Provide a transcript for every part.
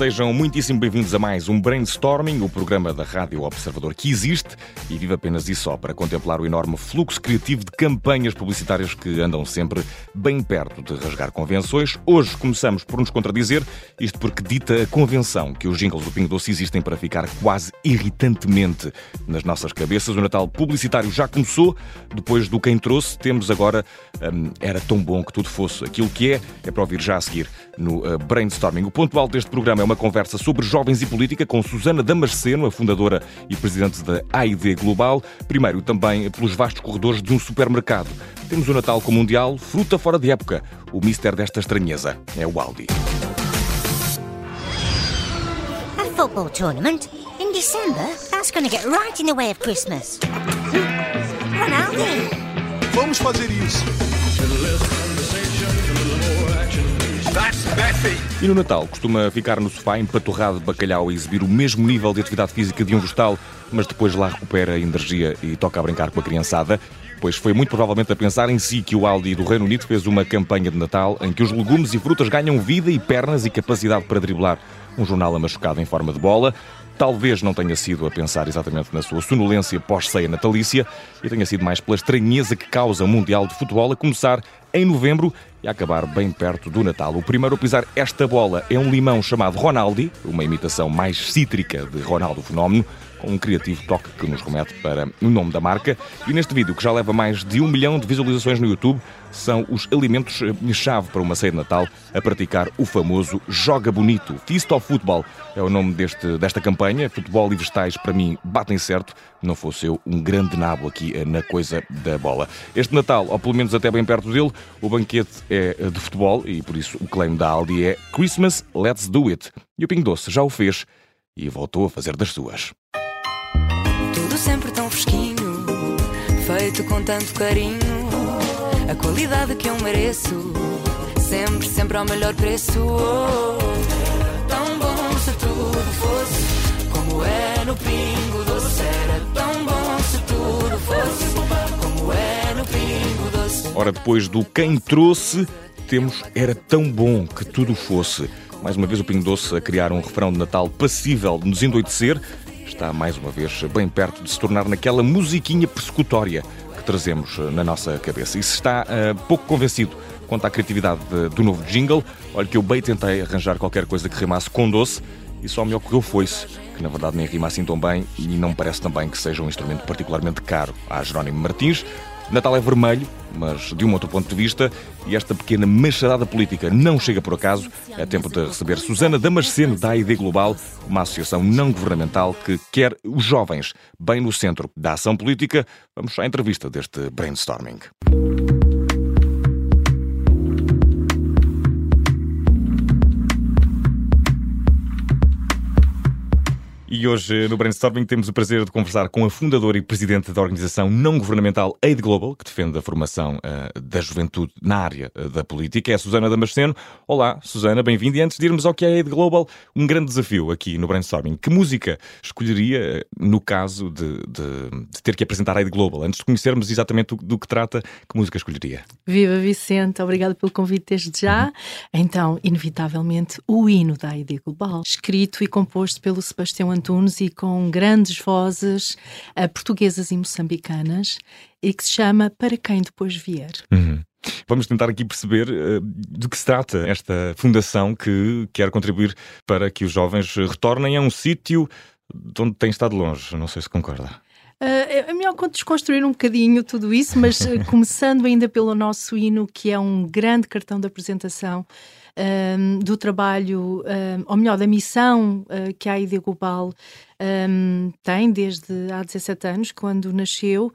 sejam muitíssimo bem-vindos a mais um Brainstorming, o programa da Rádio Observador que existe e vive apenas e só para contemplar o enorme fluxo criativo de campanhas publicitárias que andam sempre bem perto de rasgar convenções. Hoje começamos por nos contradizer, isto porque dita a convenção que os jingles do Pingo Doce existem para ficar quase irritantemente nas nossas cabeças. O Natal publicitário já começou, depois do Quem Trouxe, temos agora hum, Era Tão Bom Que Tudo Fosse. Aquilo que é, é para ouvir já a seguir no uh, Brainstorming. O ponto alto deste programa é uma conversa sobre jovens e política com Susana Damasceno, a fundadora e presidente da AID Global. Primeiro, também pelos vastos corredores de um supermercado. Temos o Natal com o Mundial, fruta fora de época. O mister desta estranheza é o Aldi. A football tournament in December? That's going to get right in the way of Christmas. Ronaldo! Vamos fazer isso. E no Natal costuma ficar no sofá empaturrado de bacalhau e exibir o mesmo nível de atividade física de um vegetal, mas depois lá recupera a energia e toca a brincar com a criançada. Pois foi muito provavelmente a pensar em si que o Aldi do Reino Unido fez uma campanha de Natal em que os legumes e frutas ganham vida e pernas e capacidade para driblar um jornal amachucado em forma de bola. Talvez não tenha sido a pensar exatamente na sua sonolência pós-ceia natalícia e tenha sido mais pela estranheza que causa o Mundial de Futebol a começar em novembro e a acabar bem perto do Natal. O primeiro a pisar esta bola é um limão chamado Ronaldi, uma imitação mais cítrica de Ronaldo Fenómeno, com um criativo toque que nos remete para o nome da marca. E neste vídeo, que já leva mais de um milhão de visualizações no YouTube, são os alimentos-chave para uma ceia de Natal a praticar o famoso Joga Bonito. Feast of Football é o nome deste, desta campanha. Futebol e vegetais, para mim, batem certo. Não fosse eu um grande nabo aqui eh, na coisa da bola. Este Natal, ou pelo menos até bem perto dele, o banquete é de futebol e por isso o claim da Aldi é Christmas, let's do it. E o Pingo Doce já o fez e voltou a fazer das suas. Sempre tão fresquinho, feito com tanto carinho. A qualidade que eu mereço, sempre, sempre ao melhor preço. Oh, tão bom se tudo fosse como é no Pingo Doce. Era tão bom se tudo fosse como é no Pingo Doce. Ora, depois do quem trouxe, temos Era Tão Bom Que Tudo Fosse. Mais uma vez o Pingo Doce a criar um refrão de Natal passível de nos endoidecer. Está, mais uma vez, bem perto de se tornar naquela musiquinha persecutória que trazemos eh, na nossa cabeça. E se está uh, pouco convencido quanto à criatividade de, do novo jingle, olha que eu bem tentei arranjar qualquer coisa que rimasse com doce e só me ocorreu foi-se, que na verdade nem rima assim tão bem e não parece também que seja um instrumento particularmente caro a Jerónimo Martins. Natal é vermelho, mas de um outro ponto de vista, e esta pequena machadada política não chega por acaso. É tempo de receber Susana Damasceno, da AID Global, uma associação não governamental que quer os jovens bem no centro da ação política. Vamos à entrevista deste brainstorming. E hoje no Brainstorming temos o prazer de conversar com a fundadora e presidente da organização não governamental Aid Global, que defende a formação uh, da juventude na área uh, da política. É a Susana Damasceno. Olá, Susana, bem-vinda. E antes de irmos ao que é Aid Global, um grande desafio aqui no Brainstorming. Que música escolheria no caso de, de, de ter que apresentar a Aid Global? Antes de conhecermos exatamente do, do, que trata, que música escolheria? Viva Vicente, obrigada pelo convite desde já. Uhum. Então, inevitavelmente, o hino da Aid Global, escrito e composto pelo Sebastião Antunes e com grandes vozes uh, portuguesas e moçambicanas e que se chama Para Quem Depois Vier. Uhum. Vamos tentar aqui perceber uh, do que se trata esta fundação que quer contribuir para que os jovens retornem a um sítio de onde têm estado longe. Não sei se concorda. Uh, é melhor desconstruir um bocadinho tudo isso, mas começando ainda pelo nosso hino, que é um grande cartão de apresentação um, do trabalho, um, ou melhor, da missão uh, que a ID Global um, tem desde há 17 anos, quando nasceu,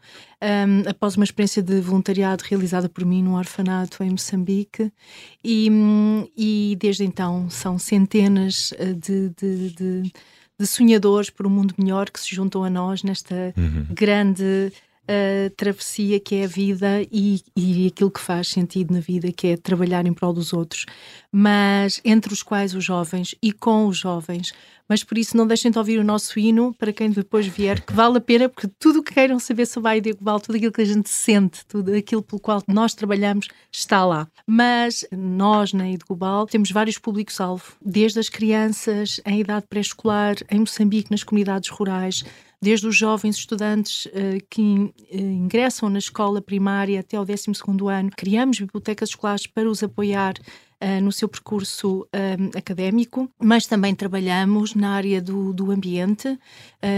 após uma experiência de voluntariado realizada por mim num orfanato em Moçambique, e, e desde então são centenas ah, de, de, de, de sonhadores por um mundo melhor que se juntam a nós nesta uhum. grande uh, travessia que é a vida e, e aquilo que faz sentido na vida, que é trabalhar em prol dos outros, mas entre os quais os jovens e com os jovens. Mas por isso não deixem de ouvir o nosso hino para quem depois vier, que vale a pena, porque tudo o que queiram saber sobre a ideia global, tudo aquilo que a gente sente, tudo aquilo pelo qual nós trabalhamos, está lá. Mas nós, na Ide Global, temos vários públicos-alvo, desde as crianças em idade pré-escolar, em Moçambique, nas comunidades rurais, desde os jovens estudantes uh, que uh, ingressam na escola primária até ao 12 ano. Criamos bibliotecas escolares para os apoiar uh, no seu percurso académico, mas também trabalhamos na área do, do ambiente,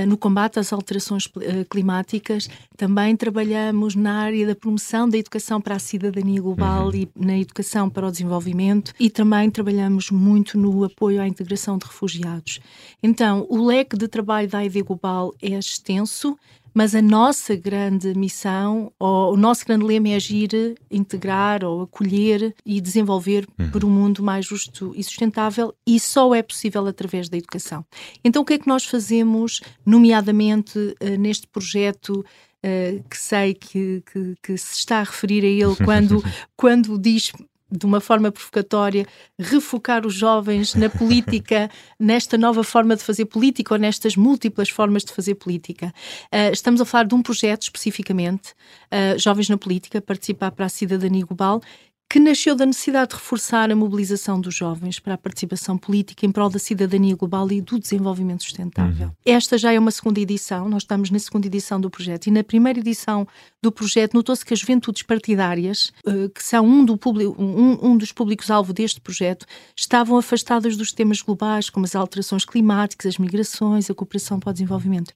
no combate às alterações climáticas, também trabalhamos na área da promoção da educação para a cidadania global uhum. e na educação para o desenvolvimento e também trabalhamos muito no apoio à integração de refugiados. Então, o leque de trabalho da ID Global é extenso, mas a nossa grande missão, ou o nosso grande lema é agir, integrar ou acolher e desenvolver uhum. por um mundo mais justo e sustentável, e só é possível através da educação. Então, o que é que nós fazemos, nomeadamente uh, neste projeto Uh, que sei que, que, que, se está a referir a ele quando, quando diz de uma forma provocatória, refocar os jovens na política, nesta nova forma de fazer política ou nestas múltiplas formas de fazer política. Uh, estamos a falar de um projeto especificamente, uh, Jovens na Política, Participar para a Cidadania Global, que nasceu da necessidade de reforçar a mobilização dos jovens para a participação política em prol da cidadania global e do desenvolvimento sustentável. Uhum. Esta já é uma segunda edição, nós estamos na segunda edição do projeto e na primeira edição do projeto notou-se que as juventudes partidárias, uh, que são um, do um, um dos públicos-alvo deste projeto, estavam afastadas dos temas globais, como as alterações climáticas, as migrações, a cooperação para o desenvolvimento.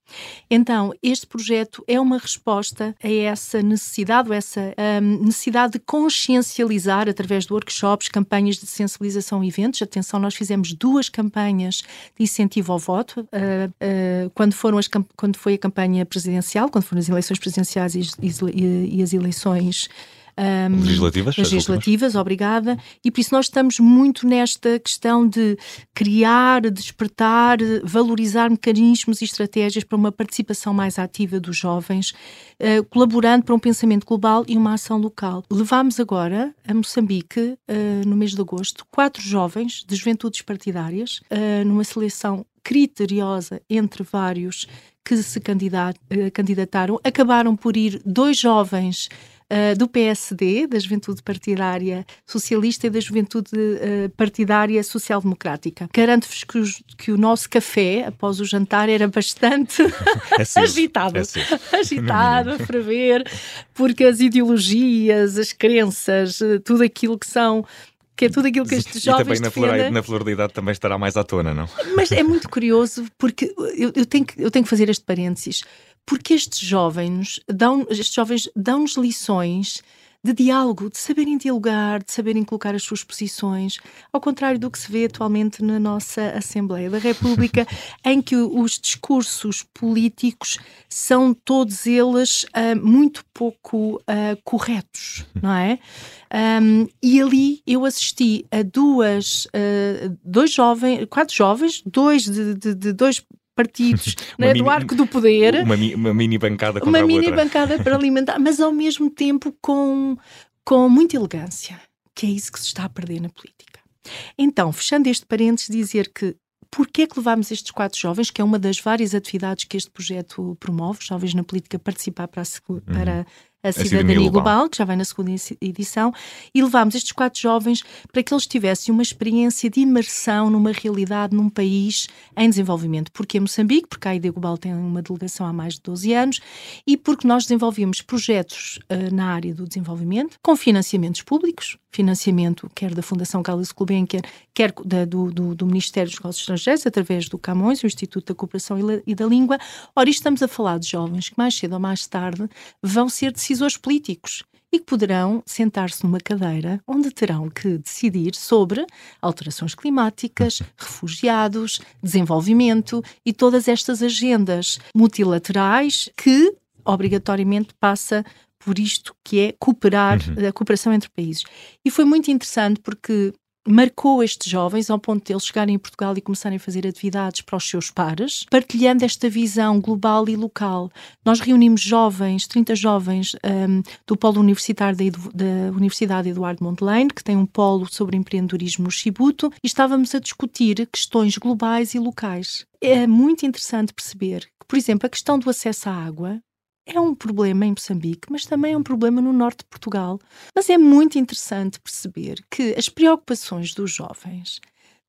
Então, este projeto é uma resposta a essa necessidade, ou essa um, necessidade de consciencializar através de workshops, campanhas de sensibilização e eventos. Atenção, nós fizemos duas campanhas de incentivo ao voto, uh, uh, quando, foram as, quando foi a campanha presidencial, quando foram as eleições presidenciais e, e, e as eleições um, legislativas. Legislativas, obrigada. E por isso nós estamos muito nesta questão de criar, despertar, valorizar mecanismos e estratégias para uma participação mais ativa dos jovens, uh, colaborando para um pensamento global e uma ação local. Levámos agora a Moçambique, uh, no mês de agosto, quatro jovens de juventudes partidárias, uh, numa seleção criteriosa entre vários que se candidataram. Acabaram por ir dois jovens uh, do PSD, da Juventude Partidária Socialista e da Juventude uh, Partidária Social-Democrática. Garanto-vos que, que, o nosso café, após o jantar, era bastante é agitado. É agitado, para ver, porque as ideologias, as crenças, eh, tudo aquilo que são que é tudo aquilo que estes jovens e também na flor, na flor da idade também estará mais à tona, não? Mas é muito curioso porque eu, eu, tenho, que, eu tenho que fazer este parênteses porque estes jovens dão, estes jovens dão-nos lições de diálogo, de saberem dialogar, de saberem colocar as suas posições, ao contrário do que se vê atualmente na nossa Assembleia da República, em que os discursos políticos são todos eles uh, muito pouco uh, corretos, não é? Um, e ali eu assisti a duas, uh, dois jovens, quatro jovens, dois de, de, de dois partidos né, mini, do arco do poder. Uma, uma mini bancada contra Uma mini outra. bancada para alimentar, mas ao mesmo tempo com, com muita elegância, que é isso que se está a perder na política. Então, fechando este parênteses, dizer que Porquê é que levámos estes quatro jovens, que é uma das várias atividades que este projeto promove, Jovens na Política Participar para a, para uhum a Cidadania, Cidadania Global. Global, que já vem na segunda edição, e levámos estes quatro jovens para que eles tivessem uma experiência de imersão numa realidade, num país em desenvolvimento. Porque Moçambique, porque a ID Global tem uma delegação há mais de 12 anos, e porque nós desenvolvemos projetos uh, na área do desenvolvimento, com financiamentos públicos, financiamento quer da Fundação Carlos Gulbenkian, quer da, do, do, do, Ministério dos Negócios Estrangeiros, através do Camões, o Instituto da Cooperação e da Língua. Ora, estamos a falar de jovens que mais cedo ou mais tarde vão ser decisores políticos e que poderão sentar-se numa cadeira onde terão que decidir sobre alterações climáticas, refugiados, desenvolvimento e todas estas agendas multilaterais que obrigatoriamente passa por isto que é cooperar, uhum. a cooperação entre países. E foi muito interessante porque marcou estes jovens ao ponto de eles chegarem em Portugal e começarem a fazer atividades para os seus pares, partilhando esta visão global e local. Nós reunimos jovens, 30 jovens um, do Polo Universitário da, da, Universidade Eduardo Mondlane, que tem um polo sobre empreendedorismo no Chibuto, e estávamos a discutir questões globais e locais. É muito interessante perceber que, por exemplo, a questão do acesso à água é um problema em Moçambique, mas também é um problema no norte de Portugal. Mas é muito interessante perceber que as preocupações dos jovens,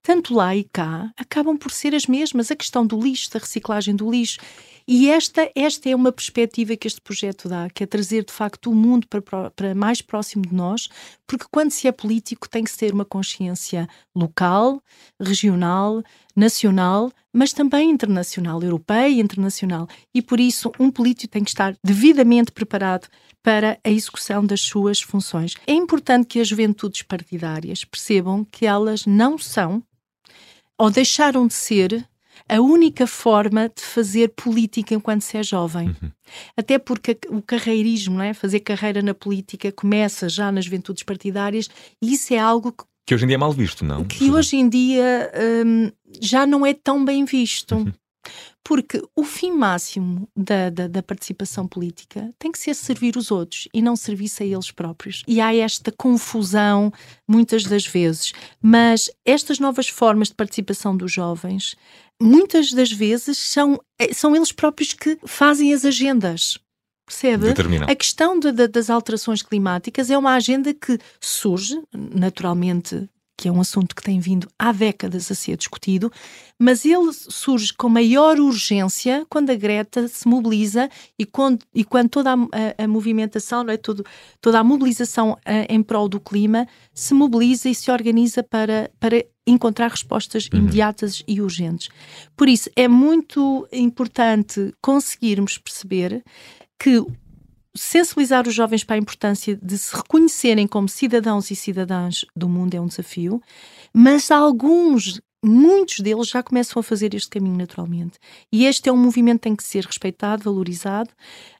tanto lá e cá, acabam por ser as mesmas. A questão do lixo, da reciclagem do lixo. E esta, esta é uma perspectiva que este projeto dá, que é trazer de facto o mundo para, para mais próximo de nós, porque quando se é político tem que ser uma consciência local, regional, nacional, mas também internacional, europeia e internacional. E por isso um político tem que estar devidamente preparado para a execução das suas funções. É importante que as juventudes partidárias percebam que elas não são ou deixaram de ser a única forma de fazer política enquanto se é jovem. Uhum. Até porque o carreirismo, não é? fazer carreira na política, começa já nas juventudes partidárias e isso é algo que. Que hoje em dia é mal visto, não? Que hoje em dia hum, já não é tão bem visto. Uhum. Porque o fim máximo da, da, da, participação política tem que ser servir os outros e não servir-se a eles próprios. E há esta confusão muitas das vezes. Mas estas novas formas de participação dos jovens, muitas das vezes, são, eh, são eles próprios que fazem as agendas. Percebe? Determinam. A questão de, de, das alterações climáticas é uma agenda que surge, naturalmente, que é um assunto que tem vindo há décadas a ser discutido, mas ele surge com maior urgência quando a Greta se mobiliza e quando, e quando toda a, a, a movimentação, não é? Todo, toda a mobilização a, eh, em prol do clima se mobiliza e se organiza para, para encontrar respostas uhum. imediatas e urgentes. Por isso, é muito importante conseguirmos perceber que sensibilizar os jovens para a importância de se reconhecerem como cidadãos e cidadãs do mundo é um desafio, mas alguns, muitos deles já começam a fazer este caminho naturalmente. E este é um movimento que tem que ser respeitado, valorizado,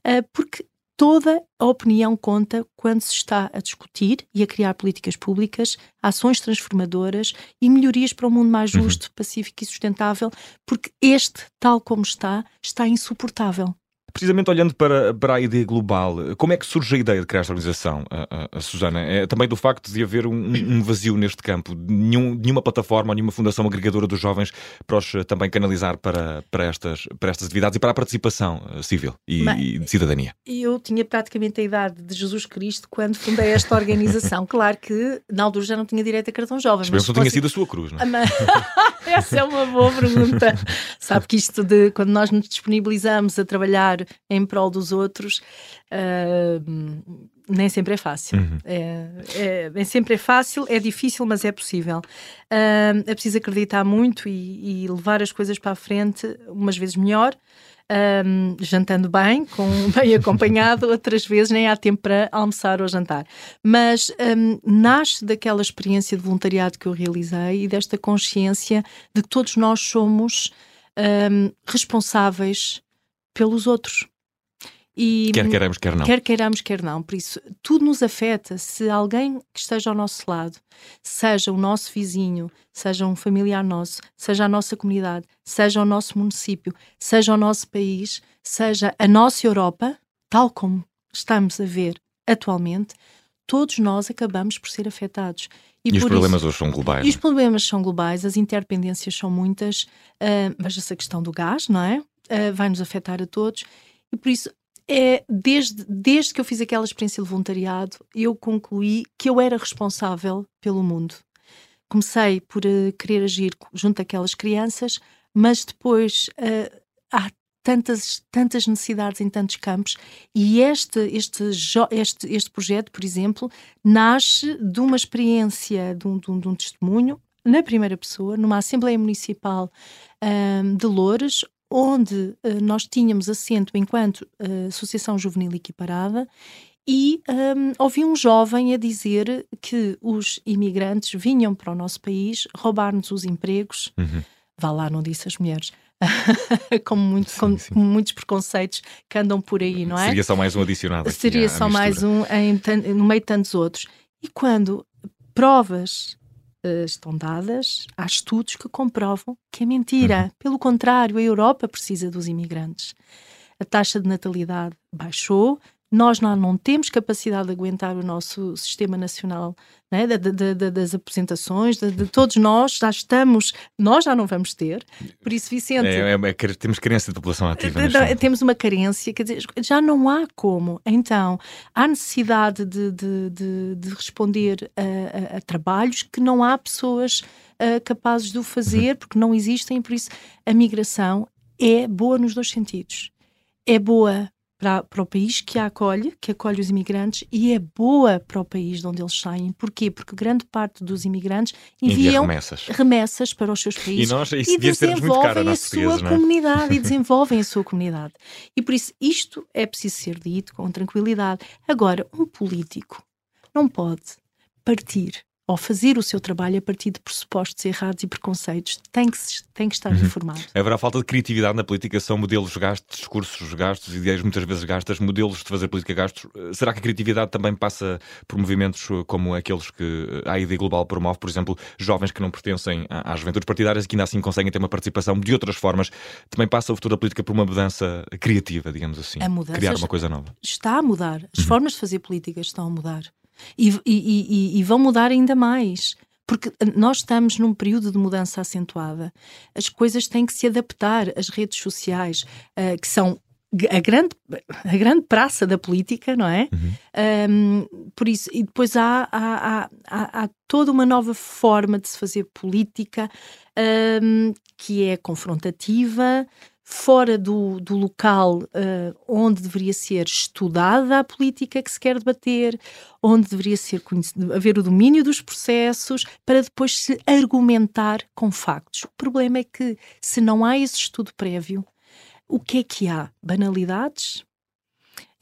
uh, porque toda a opinião conta quando se está a discutir e a criar políticas públicas, ações transformadoras e melhorias para um mundo mais uhum. justo, pacífico e sustentável, porque este, tal como está, está insuportável. Precisamente olhando para, para a ideia global, como é que surge a ideia de criar esta organização, a, a, a Susana? É também do facto de haver um, um vazio neste campo, nenhum, nenhuma plataforma, nenhuma fundação agregadora dos jovens para os eh, também canalizar para, para, estas, para estas atividades e para a participação eh, civil e, Bem, e de cidadania. Eu tinha praticamente a idade de Jesus Cristo quando fundei esta organização. claro que na altura já não tinha direito a cartão jovem. Mas não fosse... tinha sido a sua cruz, não é? Essa é uma boa pergunta. Sabe que isto de quando nós nos disponibilizamos a trabalhar em prol dos outros, uh, nem sempre é fácil. Uhum. É, é, nem sempre é fácil, é difícil, mas é possível. Uh, é preciso acreditar muito e, e, levar as coisas para a frente, umas vezes melhor. Um, jantando bem, com, bem acompanhado, outras vezes nem há tempo para almoçar ou jantar. Mas um, nasce daquela experiência de voluntariado que eu realizei e desta consciência de que todos nós somos um, responsáveis pelos outros. E, quer queiramos, quer não. Quer queiramos, quer não. Por isso, tudo nos afeta. Se alguém que esteja ao nosso lado, seja o nosso vizinho, seja um familiar nosso, seja a nossa comunidade, seja o nosso município, seja o nosso país, seja a nossa Europa, tal como estamos a ver atualmente, todos nós acabamos por ser afetados. E, e os problemas isso, hoje são globais. E os problemas são globais, as interdependências são muitas, uh, mas essa questão do gás, não é? Uh, vai nos afetar a todos. E por isso, é, desde, desde que eu fiz aquela experiência de voluntariado, eu concluí que eu era responsável pelo mundo. Comecei por uh, querer agir junto àquelas crianças, mas depois uh, há tantas, tantas necessidades em tantos campos e este, este, este, este projeto, por exemplo, nasce de uma experiência, de um, de um, de um testemunho na primeira pessoa, numa Assembleia Municipal um, de Loures, onde uh, nós tínhamos assento enquanto uh, Associação Juvenil Equiparada e um, ouvi um jovem a dizer que os imigrantes vinham para o nosso país roubar-nos os empregos. Uhum. Vá lá, não disse as mulheres. como, muito, sim, com, sim. muitos preconceitos que andam por aí, não é? Seria só mais um adicionado. Seria só mais um em, no meio de tantos outros. E quando provas uh, estão dadas. Há estudos que comprovam que é mentira. Uhum. Pelo contrário, a Europa precisa dos imigrantes. A taxa de natalidade baixou, nós não, não temos capacidade de aguentar o nosso sistema nacional de, de, de, das apresentações, de, todos nós já estamos, nós já não vamos ter. Por isso, Vicente. É, é, é, temos carência de população ativa. temos uma carência, quer dizer, já não há como. Então, há necessidade de, responder a, a, a, trabalhos que não há pessoas uh, capazes de o fazer, uhum. porque não existem, por isso a migração é boa nos dois sentidos. É boa para, para o país que a acolhe, que acolhe os imigrantes, e é boa para o país de onde eles saem. Porquê? Porque grande parte dos imigrantes enviam remessas. remessas. para os seus países e, nós, e desenvolvem a sua é? comunidade e desenvolvem a sua comunidade. E por isso isto é preciso ser dito com tranquilidade. Agora, um político não pode partir ou fazer o seu trabalho a partir de pressupostos errados e preconceitos. Tem que, tem que estar uhum. informado. Haverá falta de criatividade na política, são modelos gastos, discursos gastos, ideias muitas vezes gastas, modelos de fazer política gastos. Eh, será que a criatividade também passa por movimentos eh, como aqueles que a ID Global promove, por exemplo, jovens que não pertencem às juventudes partidárias e que ainda assim conseguem ter uma participação de outras formas? Também passa o futuro da política por uma mudança criativa, digamos assim. A mudança Criar uma coisa nova. Está a mudar. As uhum. formas de fazer política estão a mudar e, e, e, vão mudar ainda mais porque nós estamos num período de mudança acentuada. As coisas têm que se adaptar. As redes sociais, uh, que são a grande, a grande praça da política, não é? Uhum. Um, por isso, e depois há, há, há, há, toda uma nova forma de se fazer política um, que é confrontativa, fora do, do local uh, onde deveria ser estudada a política que se quer debater, onde deveria ser haver o domínio dos processos, para depois se argumentar com factos. O problema é que, se não há esse estudo prévio, o que é que há? Banalidades?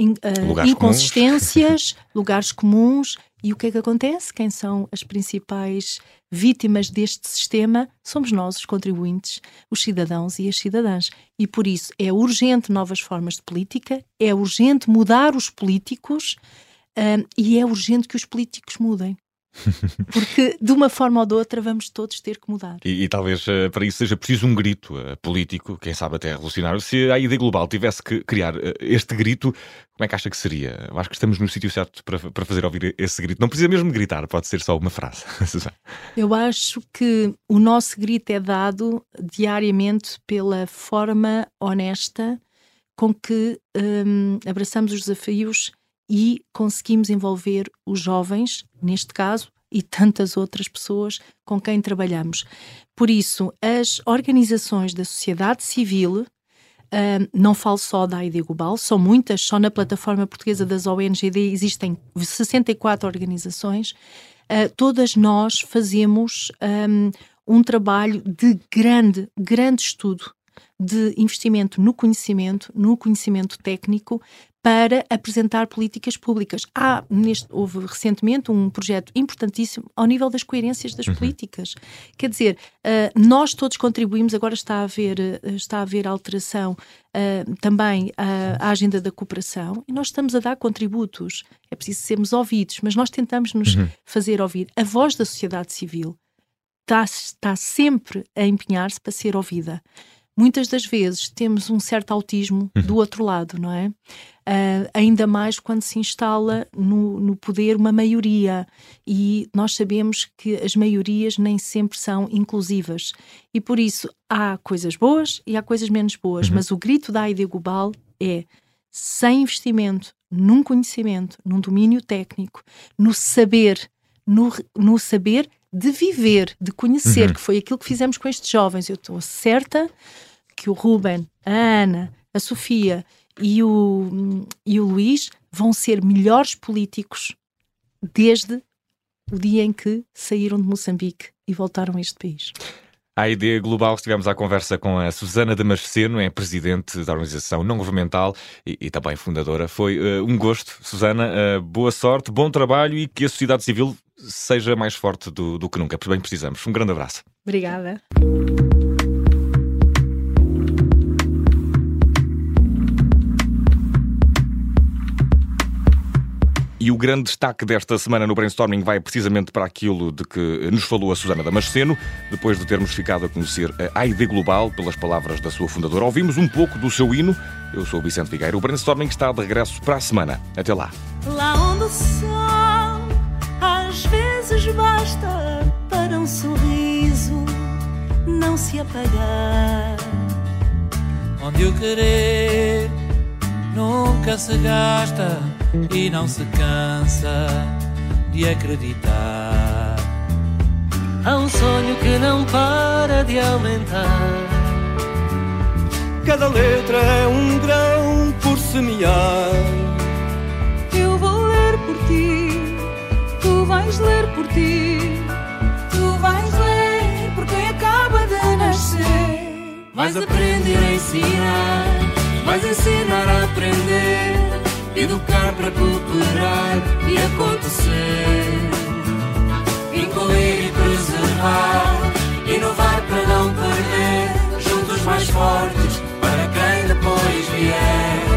In, uh, inconsistências, comuns. lugares comuns, e o que é que acontece? Quem são as principais vítimas deste sistema? Somos nós, os contribuintes, os cidadãos e as cidadãs. E por isso é urgente novas formas de política, é urgente mudar os políticos um, e é urgente que os políticos mudem. Porque de uma forma ou de outra vamos todos ter que mudar. E, e talvez uh, para isso seja preciso um grito uh, político, quem sabe até revolucionário. Se a ideia global tivesse que criar uh, este grito, como é que acha que seria? Eu acho que estamos no sítio certo para, para fazer ouvir esse grito. Não precisa mesmo gritar, pode ser só uma frase. Eu acho que o nosso grito é dado diariamente pela forma honesta com que um, abraçamos os desafios e conseguimos envolver os jovens, neste caso, e tantas outras pessoas com quem trabalhamos. Por isso, as organizações da sociedade civil, uh, não falo só da ID Global, são muitas, só na plataforma portuguesa das ONGD existem 64 organizações, uh, todas nós fazemos um, um trabalho de grande, grande estudo de investimento no conhecimento, no conhecimento técnico, para apresentar políticas públicas. Há, neste, houve recentemente um projeto importantíssimo ao nível das coerências das uhum. políticas. Quer dizer, uh, nós todos contribuímos, agora está a haver, uh, está a haver alteração uh, também à, à, agenda da cooperação e nós estamos a dar contributos. É preciso sermos ouvidos, mas nós tentamos nos uhum. fazer ouvir. A voz da sociedade civil está, está sempre a empenhar-se para ser ouvida muitas das vezes temos um certo autismo uhum. do outro lado, não é? Uh, ainda mais quando se instala no, no, poder uma maioria e nós sabemos que as maiorias nem sempre são inclusivas e por isso há coisas boas e há coisas menos boas, uhum. mas o grito da ideia global é sem investimento num conhecimento, num domínio técnico, no saber, no, no saber de viver, de conhecer, uhum. que foi aquilo que fizemos com estes jovens. Eu estou certa que o Ruben, a Ana, a Sofia e o, e o Luís vão ser melhores políticos desde o dia em que saíram de Moçambique e voltaram a este país. A ideia global, estivemos à conversa com a Susana Damasceno, é presidente da organização não governamental e, e também fundadora. Foi uh, um gosto, Susana. Uh, boa sorte, bom trabalho e que a sociedade civil seja mais forte do, do que nunca, porque bem precisamos. Um grande abraço. Obrigada. Grande destaque desta semana no brainstorming vai precisamente para aquilo de que nos falou a Susana Damasceno, depois de termos ficado a conhecer a AID Global pelas palavras da sua fundadora. Ouvimos um pouco do seu hino. Eu sou o Vicente Figueiro. O brainstorming está de regresso para a semana. Até lá. Lá onde o sol às vezes basta para um sorriso não se apagar. Onde o querer nunca se gasta e não se cansa de acreditar. Há um sonho que não para de aumentar. Cada letra é um grão por semear. Eu vou ler por ti, tu vais ler por ti, tu vais ler por quem acaba de nascer. Vais aprender a ensinar, vais ensinar a aprender, educar para culturar e acontecer, incluir e preservar, inovar para não perder, juntos mais fortes para quem depois vier.